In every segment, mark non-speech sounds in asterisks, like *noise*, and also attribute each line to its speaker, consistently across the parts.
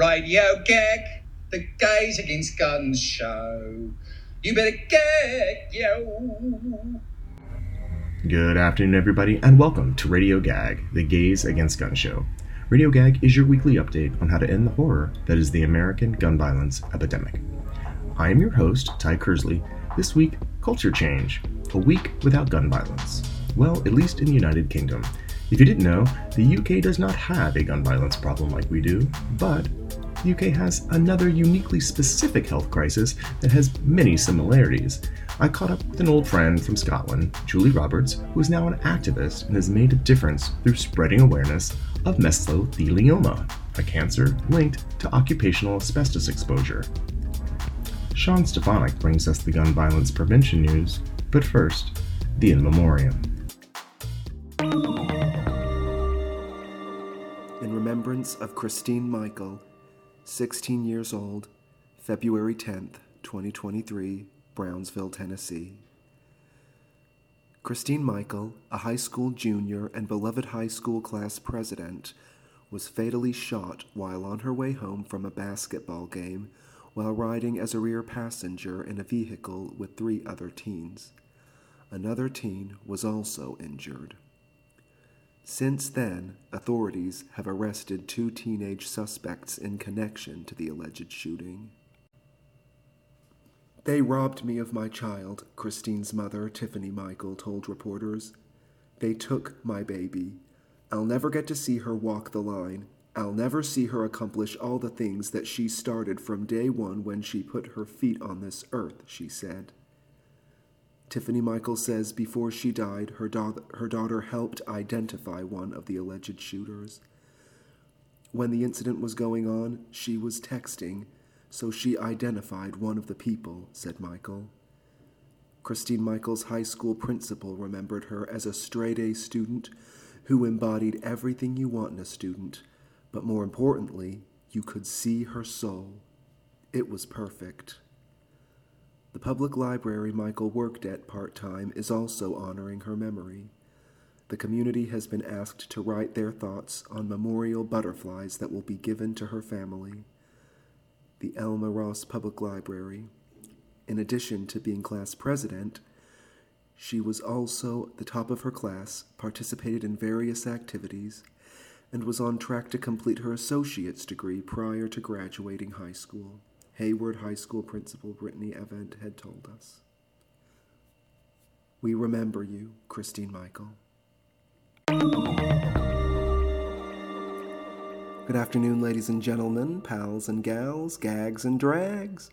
Speaker 1: Radio Gag, the Gays Against Guns show. You better gag, yo.
Speaker 2: Good afternoon, everybody, and welcome to Radio Gag, the Gays Against Gun show. Radio Gag is your weekly update on how to end the horror that is the American gun violence epidemic. I am your host, Ty Kersley. This week, Culture Change, a week without gun violence. Well, at least in the United Kingdom. If you didn't know, the UK does not have a gun violence problem like we do, but the UK has another uniquely specific health crisis that has many similarities. I caught up with an old friend from Scotland, Julie Roberts, who is now an activist and has made a difference through spreading awareness of mesothelioma, a cancer linked to occupational asbestos exposure. Sean Stefanik brings us the gun violence prevention news, but first, the in memoriam.
Speaker 3: In remembrance of Christine Michael, 16 years old, February 10th, 2023, Brownsville, Tennessee. Christine Michael, a high school junior and beloved high school class president, was fatally shot while on her way home from a basketball game while riding as a rear passenger in a vehicle with three other teens. Another teen was also injured. Since then, authorities have arrested two teenage suspects in connection to the alleged shooting. They robbed me of my child, Christine's mother, Tiffany Michael, told reporters. They took my baby. I'll never get to see her walk the line. I'll never see her accomplish all the things that she started from day one when she put her feet on this earth, she said. Tiffany Michael says before she died, her, da- her daughter helped identify one of the alleged shooters. When the incident was going on, she was texting, so she identified one of the people, said Michael. Christine Michael's high school principal remembered her as a straight A student who embodied everything you want in a student, but more importantly, you could see her soul. It was perfect. The public library Michael worked at part time is also honoring her memory. The community has been asked to write their thoughts on memorial butterflies that will be given to her family. The Elma Ross Public Library. In addition to being class president, she was also the top of her class, participated in various activities, and was on track to complete her associate's degree prior to graduating high school. Haywood High School principal Brittany Event had told us. We remember you, Christine Michael. Good afternoon, ladies and gentlemen, pals and gals, gags and drags.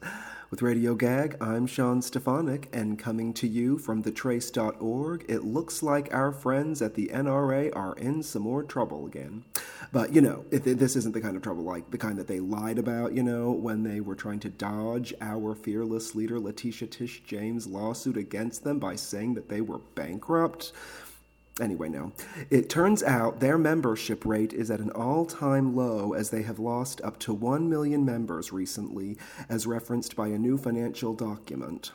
Speaker 3: With Radio Gag, I'm Sean Stefanik, and coming to you from thetrace.org, it looks like our friends at the NRA are in some more trouble again. But, you know, this isn't the kind of trouble like the kind that they lied about, you know, when they were trying to dodge our fearless leader, Letitia Tish James' lawsuit against them by saying that they were bankrupt. Anyway, no. It turns out their membership rate is at an all time low as they have lost up to 1 million members recently, as referenced by a new financial document.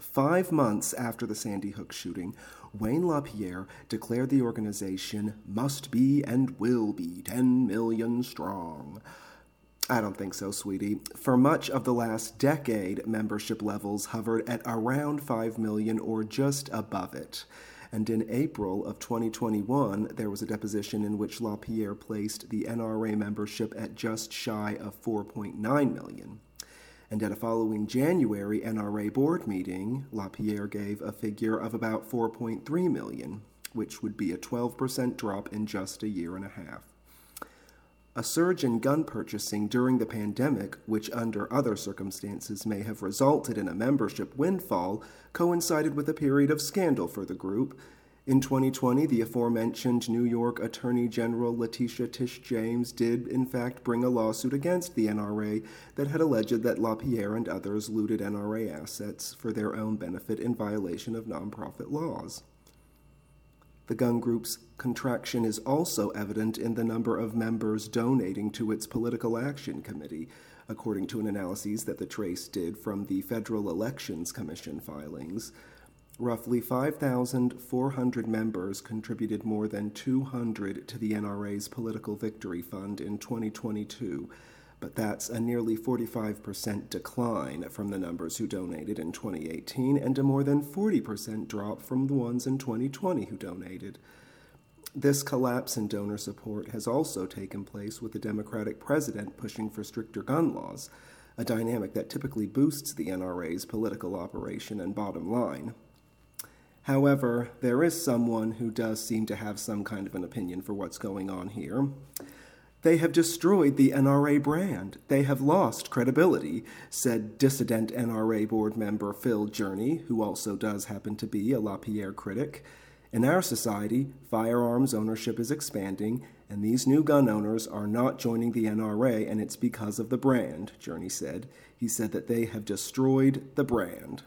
Speaker 3: Five months after the Sandy Hook shooting, Wayne LaPierre declared the organization must be and will be 10 million strong. I don't think so, sweetie. For much of the last decade, membership levels hovered at around 5 million or just above it and in April of 2021, there was a deposition in which LaPierre placed the NRA membership at just shy of 4.9 million. And at a following January NRA board meeting, LaPierre gave a figure of about 4.3 million, which would be a 12% drop in just a year and a half. A surge in gun purchasing during the pandemic, which under other circumstances may have resulted in a membership windfall, coincided with a period of scandal for the group. In 2020, the aforementioned New York Attorney General Letitia Tish James did, in fact, bring a lawsuit against the NRA that had alleged that LaPierre and others looted NRA assets for their own benefit in violation of nonprofit laws. The gun group's contraction is also evident in the number of members donating to its political action committee, according to an analysis that the Trace did from the Federal Elections Commission filings. Roughly 5,400 members contributed more than 200 to the NRA's Political Victory Fund in 2022, but that's a nearly 45% decline from the numbers who donated in 2018 and a more than 40% drop from the ones in 2020 who donated. This collapse in donor support has also taken place with the Democratic president pushing for stricter gun laws, a dynamic that typically boosts the NRA's political operation and bottom line. However, there is someone who does seem to have some kind of an opinion for what's going on here. They have destroyed the NRA brand. They have lost credibility, said dissident NRA board member Phil Journey, who also does happen to be a LaPierre critic. In our society, firearms ownership is expanding, and these new gun owners are not joining the NRA, and it's because of the brand, Journey said. He said that they have destroyed the brand.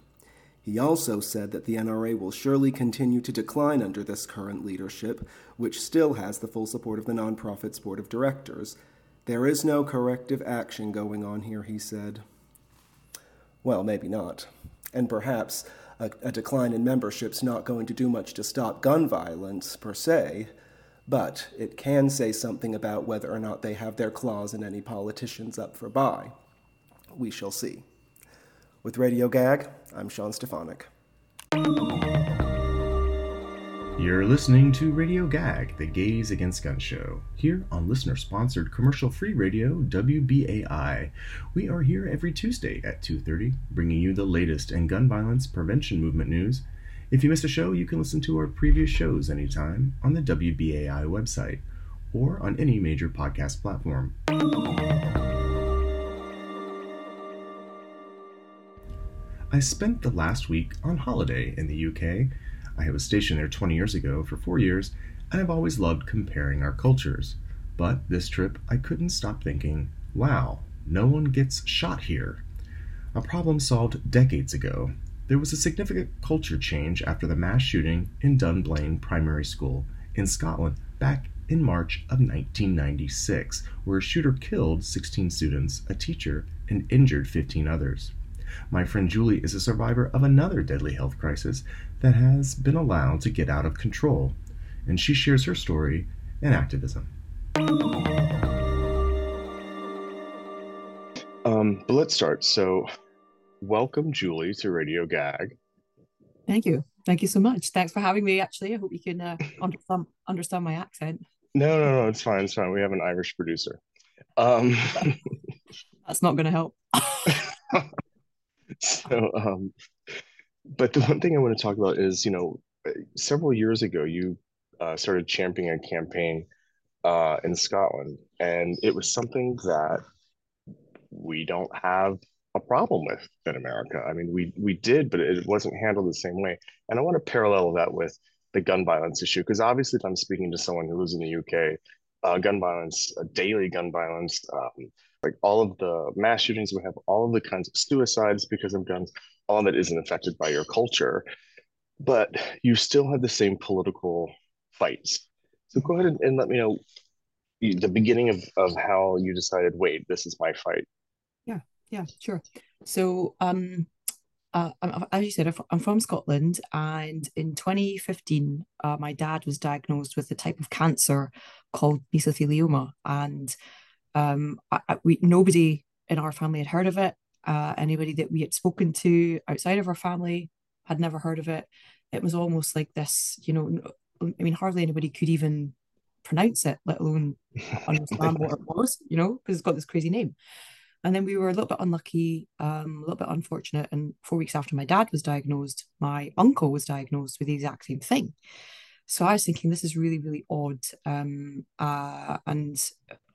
Speaker 3: He also said that the NRA will surely continue to decline under this current leadership, which still has the full support of the nonprofit's board of directors. There is no corrective action going on here, he said. Well, maybe not. And perhaps a, a decline in membership's not going to do much to stop gun violence per se, but it can say something about whether or not they have their claws in any politicians up for buy. We shall see. With Radio Gag, I'm Sean Stefanik.
Speaker 2: You're listening to Radio Gag, the Gays Against Gun show, here on listener sponsored commercial free radio WBAI. We are here every Tuesday at 2:30 bringing you the latest in gun violence prevention movement news. If you missed a show, you can listen to our previous shows anytime on the WBAI website or on any major podcast platform. I spent the last week on holiday in the UK I was stationed there 20 years ago for four years, and I've always loved comparing our cultures. But this trip, I couldn't stop thinking, wow, no one gets shot here. A problem solved decades ago. There was a significant culture change after the mass shooting in Dunblane Primary School in Scotland back in March of 1996, where a shooter killed 16 students, a teacher, and injured 15 others. My friend Julie is a survivor of another deadly health crisis that has been allowed to get out of control, and she shares her story and activism. Um, but let's start. So, welcome, Julie, to Radio Gag.
Speaker 4: Thank you. Thank you so much. Thanks for having me. Actually, I hope you can uh, *laughs* understand understand my accent.
Speaker 2: No, no, no. It's fine. It's fine. We have an Irish producer. Um, *laughs*
Speaker 4: That's not going to help. *laughs* *laughs*
Speaker 2: so, um, but the one thing I want to talk about is, you know, several years ago, you uh, started championing a campaign uh, in Scotland, and it was something that we don't have a problem with in America. I mean, we we did, but it wasn't handled the same way. And I want to parallel that with the gun violence issue because obviously, if I'm speaking to someone who lives in the UK, uh, gun violence, uh, daily gun violence, um, like all of the mass shootings we have, all of the kinds of suicides because of guns, all of it isn't affected by your culture, but you still have the same political fights. So go ahead and, and let me know the beginning of, of how you decided, wait, this is my fight.
Speaker 4: Yeah, yeah, sure. So, um, uh, as you said, I'm from Scotland, and in 2015, uh, my dad was diagnosed with a type of cancer called mesothelioma, and um, I, we nobody in our family had heard of it. Uh, anybody that we had spoken to outside of our family had never heard of it. It was almost like this, you know. I mean, hardly anybody could even pronounce it, let alone *laughs* understand what it was, you know, because it's got this crazy name. And then we were a little bit unlucky, um, a little bit unfortunate. And four weeks after my dad was diagnosed, my uncle was diagnosed with the exact same thing. So I was thinking, this is really, really odd. Um, uh, and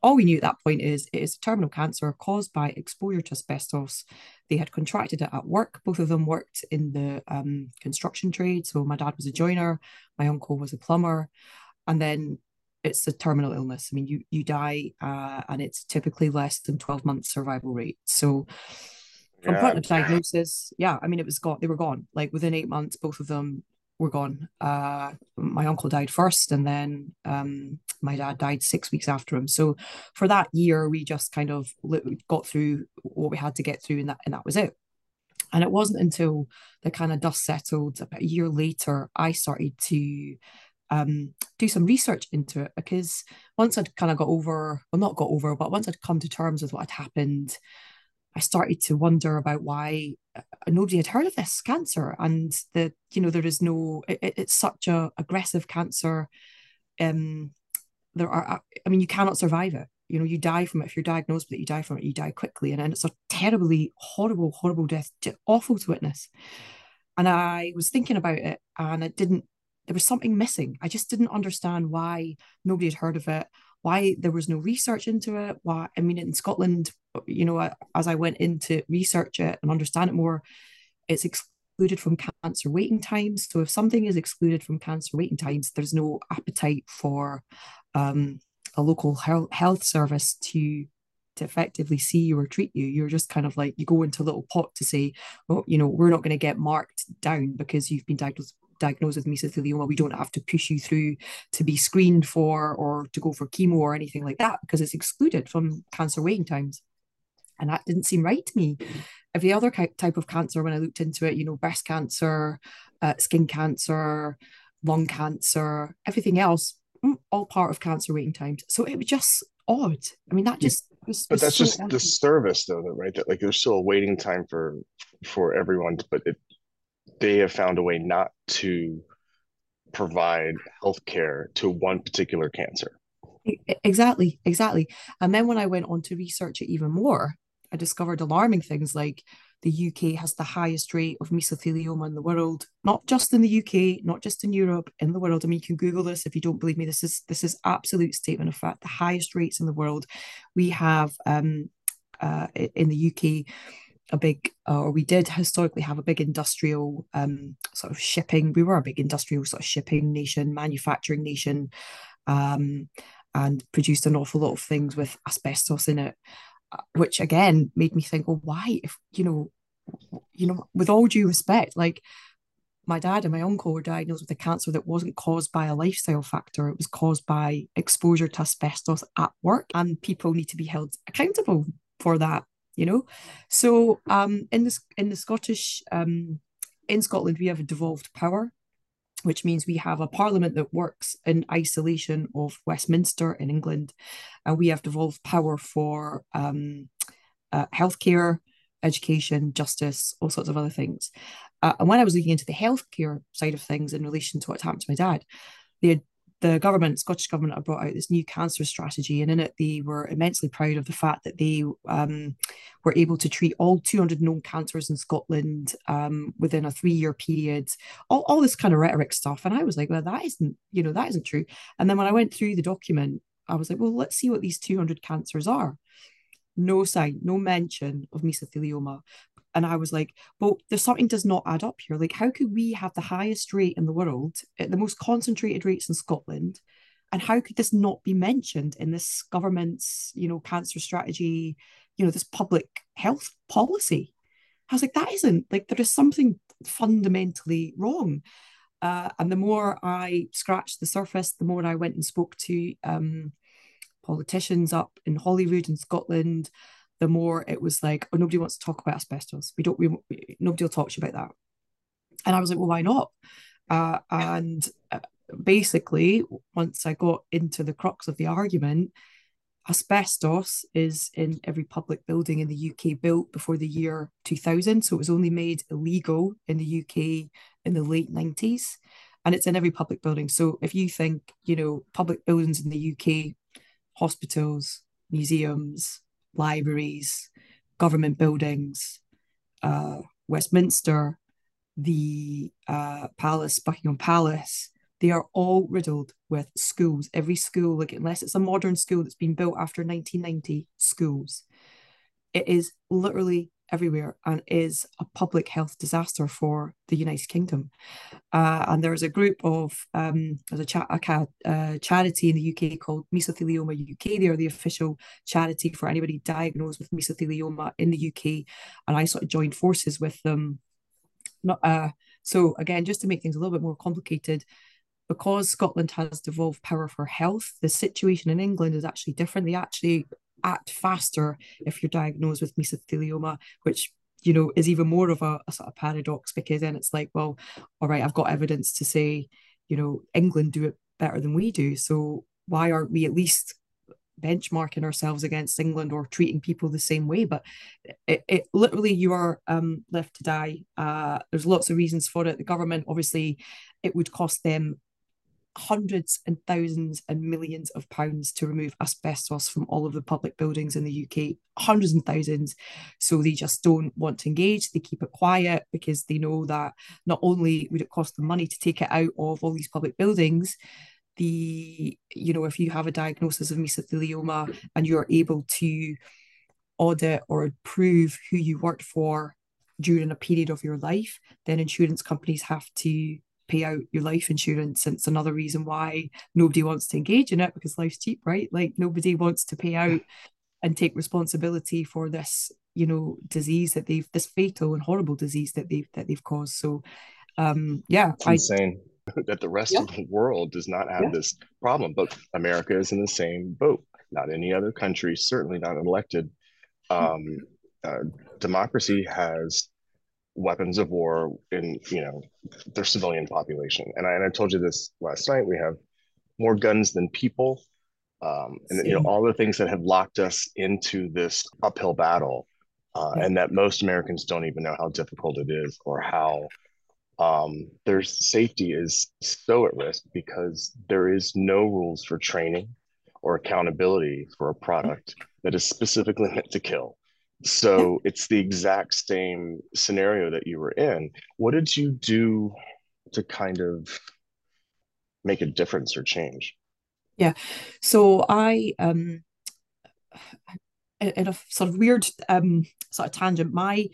Speaker 4: all we knew at that point is it is terminal cancer caused by exposure to asbestos. They had contracted it at work. Both of them worked in the um, construction trade. So my dad was a joiner, my uncle was a plumber. And then it's a terminal illness. I mean, you you die, uh, and it's typically less than twelve months survival rate. So, from yeah. point of diagnosis, yeah, I mean, it was gone. They were gone. Like within eight months, both of them were gone. Uh, my uncle died first, and then um, my dad died six weeks after him. So for that year, we just kind of got through what we had to get through, and that and that was it. And it wasn't until the kind of dust settled about a year later, I started to um, do some research into it because once I'd kind of got over, well, not got over, but once I'd come to terms with what had happened, I started to wonder about why nobody had heard of this cancer and that you know there is no it, it's such a aggressive cancer um there are i mean you cannot survive it. You know you die from it. If you're diagnosed it you die from it you die quickly and, and it's a terribly horrible horrible death awful to witness. And i was thinking about it and it didn't there was something missing. I just didn't understand why nobody had heard of it why there was no research into it why i mean in scotland you know as i went in to research it and understand it more it's excluded from cancer waiting times. So if something is excluded from cancer waiting times there's no appetite for um, a local health service to to effectively see you or treat you. You're just kind of like you go into a little pot to say well you know we're not going to get marked down because you've been diagnosed diagnosed with mesothelioma, we don't have to push you through to be screened for or to go for chemo or anything like that because it's excluded from cancer waiting times. And that didn't seem right to me. Every other type of cancer, when I looked into it, you know, breast cancer, uh, skin cancer, lung cancer, everything else, mm, all part of cancer waiting times. So it was just odd. I mean, that just was,
Speaker 5: but was that's so just odd. the service though right that like there's still a waiting time for for everyone but it they have found a way not to provide health care to one particular cancer.
Speaker 4: Exactly, exactly. And then when I went on to research it even more, I discovered alarming things like the UK has the highest rate of mesothelioma in the world, not just in the UK, not just in Europe, in the world. I mean, you can Google this if you don't believe me. This is this is absolute statement of fact. The highest rates in the world. We have um, uh, in the UK a big, or we did historically have a big industrial um, sort of shipping. We were a big industrial sort of shipping nation, manufacturing nation, um, and produced an awful lot of things with asbestos in it, uh, which again made me think, well, why? If you know, you know, with all due respect, like my dad and my uncle were diagnosed with a cancer that wasn't caused by a lifestyle factor. It was caused by exposure to asbestos at work, and people need to be held accountable for that you know? So um in this in the scottish um in scotland we have a devolved power which means we have a parliament that works in isolation of westminster in england and we have devolved power for um uh, healthcare education justice all sorts of other things. Uh, and when i was looking into the healthcare side of things in relation to what happened to my dad had the government, Scottish government, have brought out this new cancer strategy, and in it they were immensely proud of the fact that they um, were able to treat all 200 known cancers in Scotland um, within a three-year period. All, all this kind of rhetoric stuff, and I was like, well, that isn't, you know, that isn't true. And then when I went through the document, I was like, well, let's see what these 200 cancers are no sign, no mention of mesothelioma and I was like, well, there's something does not add up here. Like, how could we have the highest rate in the world, eh, the most concentrated rates in Scotland, and how could this not be mentioned in this government's, you know, cancer strategy, you know, this public health policy? I was like, that isn't like there is something fundamentally wrong. Uh, and the more I scratched the surface, the more I went and spoke to um, politicians up in Holyrood in Scotland, the more it was like, oh, nobody wants to talk about asbestos. We don't, we, nobody will talk to you about that. And I was like, well, why not? Uh, and uh, basically, once I got into the crux of the argument, asbestos is in every public building in the UK built before the year 2000. So it was only made illegal in the UK in the late 90s. And it's in every public building. So if you think, you know, public buildings in the UK, hospitals, museums, libraries, government buildings, uh, Westminster, the uh, Palace, Buckingham Palace, they are all riddled with schools. Every school, like unless it's a modern school that's been built after 1990, schools. It is literally everywhere and is a public health disaster for the United Kingdom. Uh, and there's a group of um, there's a, cha- a charity in the UK called Mesothelioma UK. They are the official charity for anybody diagnosed with mesothelioma in the UK, and I sort of joined forces with them. Not uh, so again, just to make things a little bit more complicated. Because Scotland has devolved power for health, the situation in England is actually different. They actually act faster if you're diagnosed with mesothelioma, which you know is even more of a, a, sort of paradox because then it's like, well, all right, I've got evidence to say, you know, England do it better than we do. So why aren't we at least benchmarking ourselves against England or treating people the same way? But it, it literally you are um, left to die. Uh, there's lots of reasons for it. The government obviously it would cost them hundreds and thousands and millions of pounds to remove asbestos from all of the public buildings in the UK, hundreds and thousands. So they just don't want to engage. They keep it quiet because they know that not only would it cost them money to take it out of all these public buildings, the you know if you have a diagnosis of mesothelioma and you're able to audit or prove who you worked for during a period of your life then insurance companies have to pay out your life insurance. And it's another reason why nobody wants to engage in it because life's cheap, right? Like nobody wants to pay out and take responsibility for this, you know, disease that they've this fatal and horrible disease that they've that they've caused. So um yeah,
Speaker 5: it's I, insane *laughs* that the rest yeah. of the world does not have yeah. this problem. But America is in the same boat. Not any other country, certainly not elected. Um, uh, democracy has weapons of war in you know their civilian population. And I, and I told you this last night. We have more guns than people, um, and you know all the things that have locked us into this uphill battle, uh, and that most Americans don't even know how difficult it is or how um, their safety is so at risk because there is no rules for training or accountability for a product that is specifically meant to kill. So it's the exact same scenario that you were in. What did you do to kind of make a difference or change?
Speaker 4: Yeah. So I um in a sort of weird um sort of tangent, my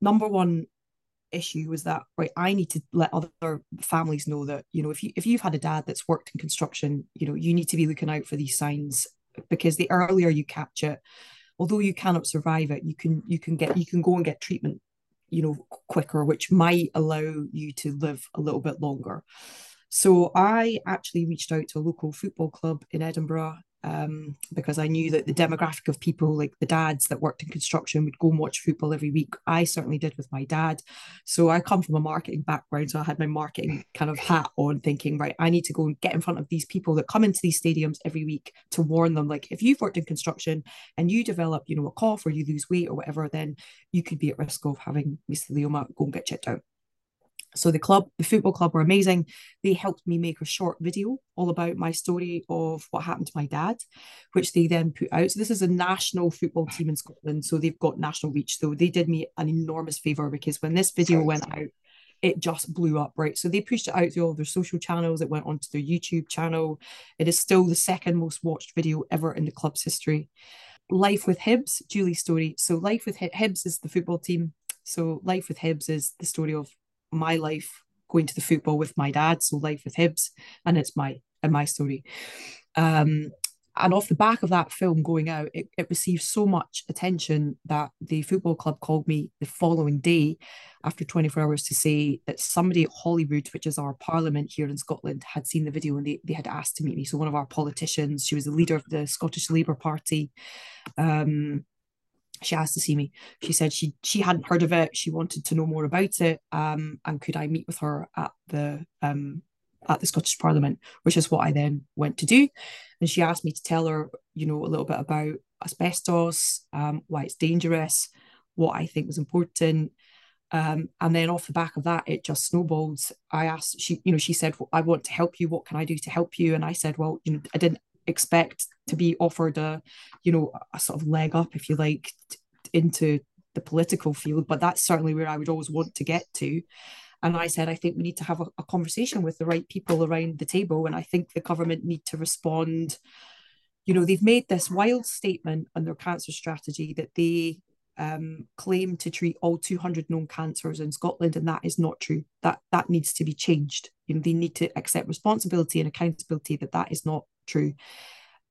Speaker 4: number one issue was that right i need to let other families know that you know if you if you've had a dad that's worked in construction you know you need to be looking out for these signs because the earlier you catch it although you cannot survive it you can you can get you can go and get treatment you know quicker which might allow you to live a little bit longer. So i actually reached out to a local football club in edinburgh um, because I knew that the demographic of people, like the dads that worked in construction, would go and watch football every week. I certainly did with my dad. So I come from a marketing background. So I had my marketing kind of hat on, thinking, right, I need to go and get in front of these people that come into these stadiums every week to warn them, like, if you've worked in construction and you develop, you know, a cough or you lose weight or whatever, then you could be at risk of having mesothelioma. Go and get checked out. So the club, the football club were amazing. They helped me make a short video all about my story of what happened to my dad, which they then put out. So this is a national football team in Scotland. So they've got national reach. So they did me an enormous favor because when this video went out, it just blew up, right? So they pushed it out to all their social channels. It went onto their YouTube channel. It is still the second most watched video ever in the club's history. Life with Hibs, Julie's story. So Life with Hibs is the football team. So Life with Hibs is the story of my life going to the football with my dad, so life with Hibs, and it's my and my story. Um, and off the back of that film going out, it, it received so much attention that the football club called me the following day after 24 hours to say that somebody at Holyrood, which is our parliament here in Scotland, had seen the video and they, they had asked to meet me. So one of our politicians, she was the leader of the Scottish Labour Party, um, she asked to see me. She said she she hadn't heard of it. She wanted to know more about it. Um, and could I meet with her at the um at the Scottish Parliament, which is what I then went to do. And she asked me to tell her, you know, a little bit about asbestos, um, why it's dangerous, what I think was important. Um, and then off the back of that, it just snowballed. I asked, she, you know, she said, well, I want to help you. What can I do to help you? And I said, well, you know, I didn't expect to be offered a, you know, a sort of leg up, if you like, t- into the political field. But that's certainly where I would always want to get to. And I said, I think we need to have a, a conversation with the right people around the table. And I think the government need to respond. You know, they've made this wild statement on their cancer strategy that they um, claim to treat all 200 known cancers in Scotland, and that is not true. That that needs to be changed. You know, they need to accept responsibility and accountability that that is not true.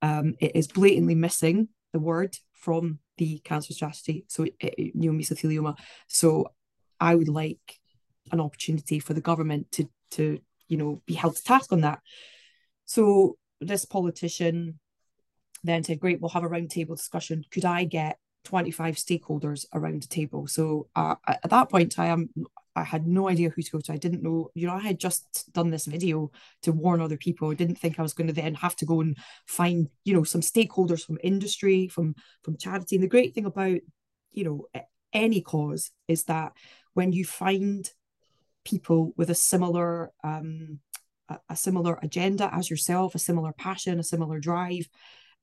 Speaker 4: Um, it is blatantly missing the word from the cancer strategy. So, it, it, you know, mesothelioma. So, I would like an opportunity for the government to to you know be held to task on that. So, this politician then said, "Great, we'll have a roundtable discussion. Could I get 25 stakeholders around the table?" So, uh, at that point, I am I had no idea who to go to. I didn't know, you know, I had just done this video to warn other people. I didn't think I was going to then have to go and find, you know, some stakeholders from industry, from from charity. And the great thing about, you know, any cause is that when you find people with a similar um, a, a similar agenda as yourself, a similar passion, a similar drive,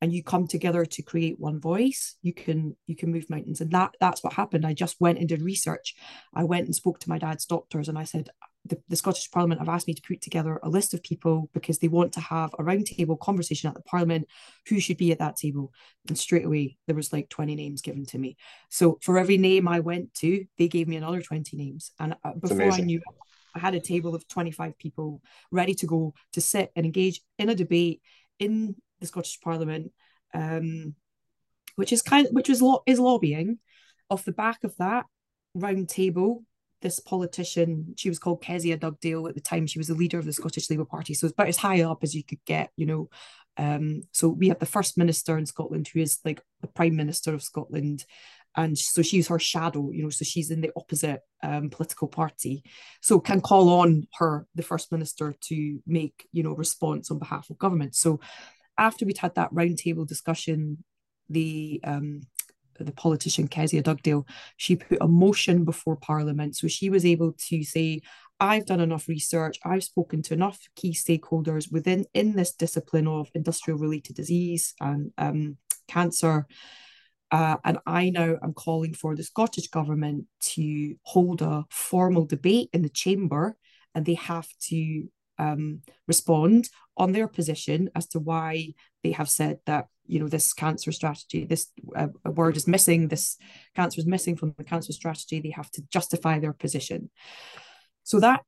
Speaker 4: and you come together to create one voice you can you can move mountains. And that that's what happened. I just went and did research. I went and spoke to my dad's doctors and i said the, the scottish parliament have asked me to put together a list of people because they want to have a roundtable conversation at the parliament. Who should be at that table? And straight away there was like 20 names given to me. So for every name i went to they gave me another 20 names. And uh, before i knew I had a table of 25 people ready to go to sit and engage in a debate in the Scottish Parliament, um, which is kind of, which was lo- is lobbying. Off the back of that round table, this politician, she was called Kezia Dugdale at the time. She was the leader of the Scottish Labour Party, so it's about as high up as you could get, you know. Um, so we have the first minister in Scotland, who is like the prime minister of Scotland, and so she's her shadow, you know. So she's in the opposite um, political party, so can call on her, the first minister, to make you know response on behalf of government. So after we'd had that roundtable discussion, the um, the politician Kezia Dugdale, she put a motion before Parliament. So she was able to say, I've done enough research, I've spoken to enough key stakeholders within in this discipline of industrial related disease and um, cancer. Uh, and I now am calling for the Scottish Government to hold a formal debate in the chamber, and they have to um, respond on their position as to why they have said that you know this cancer strategy this uh, word is missing this cancer is missing from the cancer strategy they have to justify their position. So that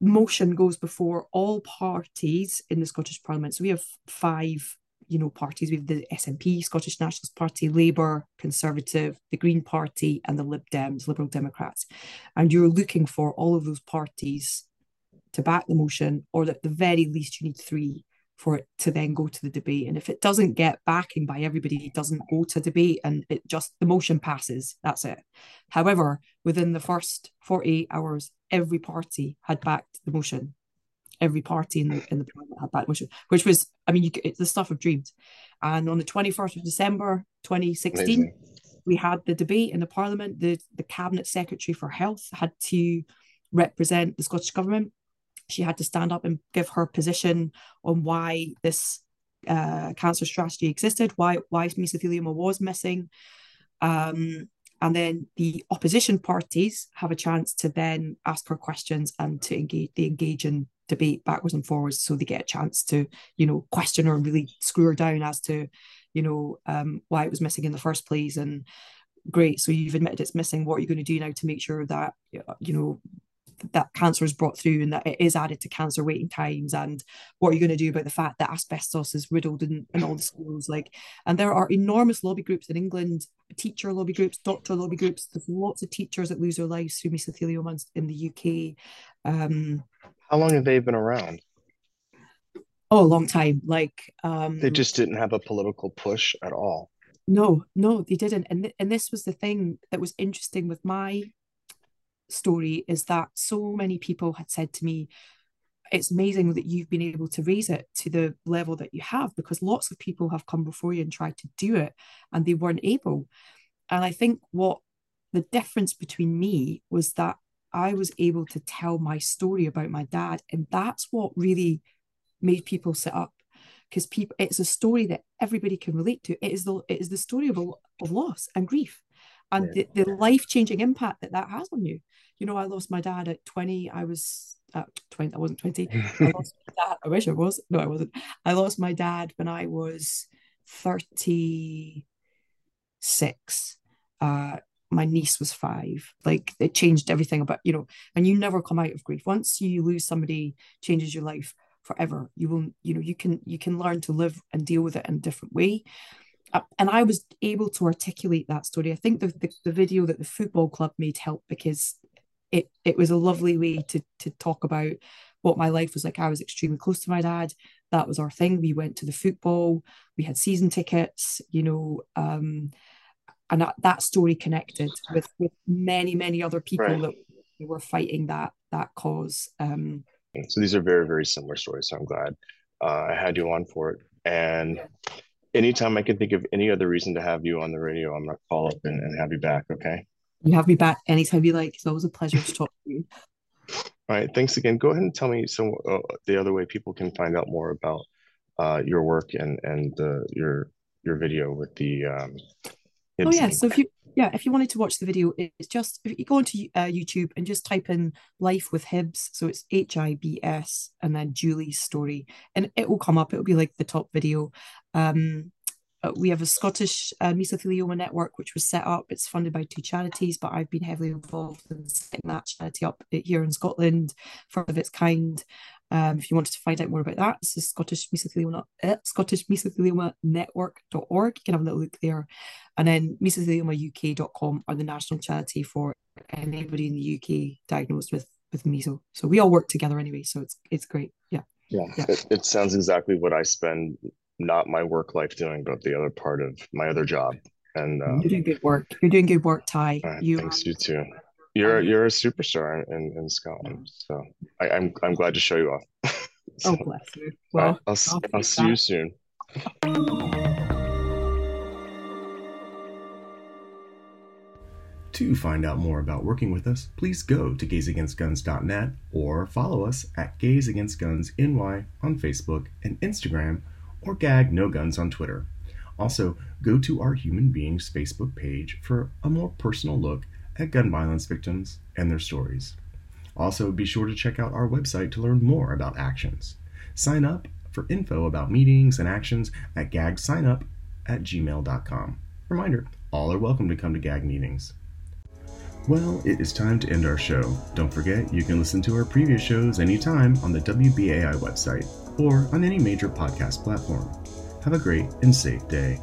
Speaker 4: motion goes before all parties in the scottish parliament. So we have five you know parties. We have the snp scottish nationalist party labour conservative the green party and the lib dems liberal democrats. And you're looking for all of those parties to back the motion, or at the very least, you need three for it to then go to the debate. And if it doesn't get backing by everybody, it doesn't go to debate and it just the motion passes. That's it. However, within the first 48 hours, every party had backed the motion. Every party in the in the parliament had backed the motion, which was, I mean, you, it's the stuff of dreams. And on the 21st of December 2016, Amazing. we had the debate in the parliament. The the cabinet secretary for health had to represent the Scottish government she had to stand up and give her position on why this uh, cancer strategy existed, why why mesothelioma was missing. Um, and then the opposition parties have a chance to then ask her questions and to engage they engage in debate backwards and forwards so they get a chance to you know question her and really screw her down as to you know um, why it was missing in the first place and great so you've admitted it's missing what are you going to do now to make sure that you know that cancer is brought through and that it is added to cancer waiting times and what are you going to do about the fact that asbestos is riddled in, in all the schools? Like and there are enormous lobby groups in england teacher lobby groups doctor lobby groups. There's lots of teachers that lose their lives through mesothelioma in the uk um
Speaker 5: how long have they been around?
Speaker 4: Oh a long time. Like um
Speaker 5: they just didn't have a political push at all.
Speaker 4: No no they didn't. And, th- and this was the thing that was interesting with my story is that so many people had said to me, it's amazing that you've been able to raise it to the level that you have because lots of people have come before you and tried to do it and they weren't able. And I think what the difference between me was that I was able to tell my story about my dad. And that's what really made people sit up because people it's a story that everybody can relate to. It is the it is the story of, of loss and grief and yeah. the, the life-changing impact that that has on you. You know i lost my dad at 20 i was at 20 i wasn't 20 i *laughs* lost my dad i wish i was no i wasn't. I lost my dad when i was 36 uh my niece was five. Like it changed everything about you know and you never come out of grief. Once you lose somebody changes your life forever. You will you know you can you can learn to live and deal with it in a different way. uh, and I was able to articulate that story. I think the, the, the video that the football club made helped because it it was a lovely way to to talk about what my life was like. I was extremely close to my dad. That was our thing. We went to the football. We had season tickets. You know, um, and that, that story connected with with many many other people right. that we're fighting that that cause. Um,
Speaker 5: so these are very very similar stories. So I'm glad uh, I had you on for it. And anytime I can think of any other reason to have you on the radio, I'm gonna call up and, and have you back. Okay.
Speaker 4: You have me back anytime you like. It's always a pleasure to talk to you.
Speaker 5: All right. Thanks again. Go ahead and tell me some uh, the other way people can find out more about uh, your work and and uh, your your video with the. Um,
Speaker 4: oh yeah. So if you yeah if you wanted to watch the video, it's just if you go onto uh, YouTube and just type in "Life with Hibs," so it's H I B S and then Julie's story, and it will come up. It'll be like the top video. Um, uh, we have a Scottish uh, mesothelioma network, which was set up. It's funded by two charities, but I've been heavily involved in setting that charity up here in Scotland, first of its kind. Um, if you wanted to find out more about that, it's the Scottish Mesothelioma, uh, Scottish Mesothelioma Network.org. You can have a little look there. And then mesothelioma.uk.com are the national charity for anybody in the UK diagnosed with with meso. So we all work together anyway. So it's it's great. Yeah.
Speaker 5: Yeah. yeah. It, it sounds exactly what I spend not my work life doing, but the other part of my other job. And
Speaker 4: uh, you're doing good work. You're doing good work, Ty.
Speaker 5: Right, you thanks you too. You're um, you're a superstar in, in Scotland, so I, am I'm, I'm glad to show you off. *laughs*
Speaker 4: so, oh bless you. Well, right,
Speaker 5: I'll I'll, I'll see you soon.
Speaker 2: To find out more about working with us, please go to gaysagainstguns.net or follow us at Gays Against Guns NY on Facebook and Instagram or gag no guns on Twitter. Also, go to our Human Beings Facebook page for a more personal look at gun violence victims and their stories. Also, be sure to check out our website to learn more about actions. Sign up for info about meetings and actions at gagsignup at gmail.com. Reminder all are welcome to come to gag meetings. Well, it is time to end our show. Don't forget, you can listen to our previous shows anytime on the WBAI website or on any major podcast platform. Have a great and safe day.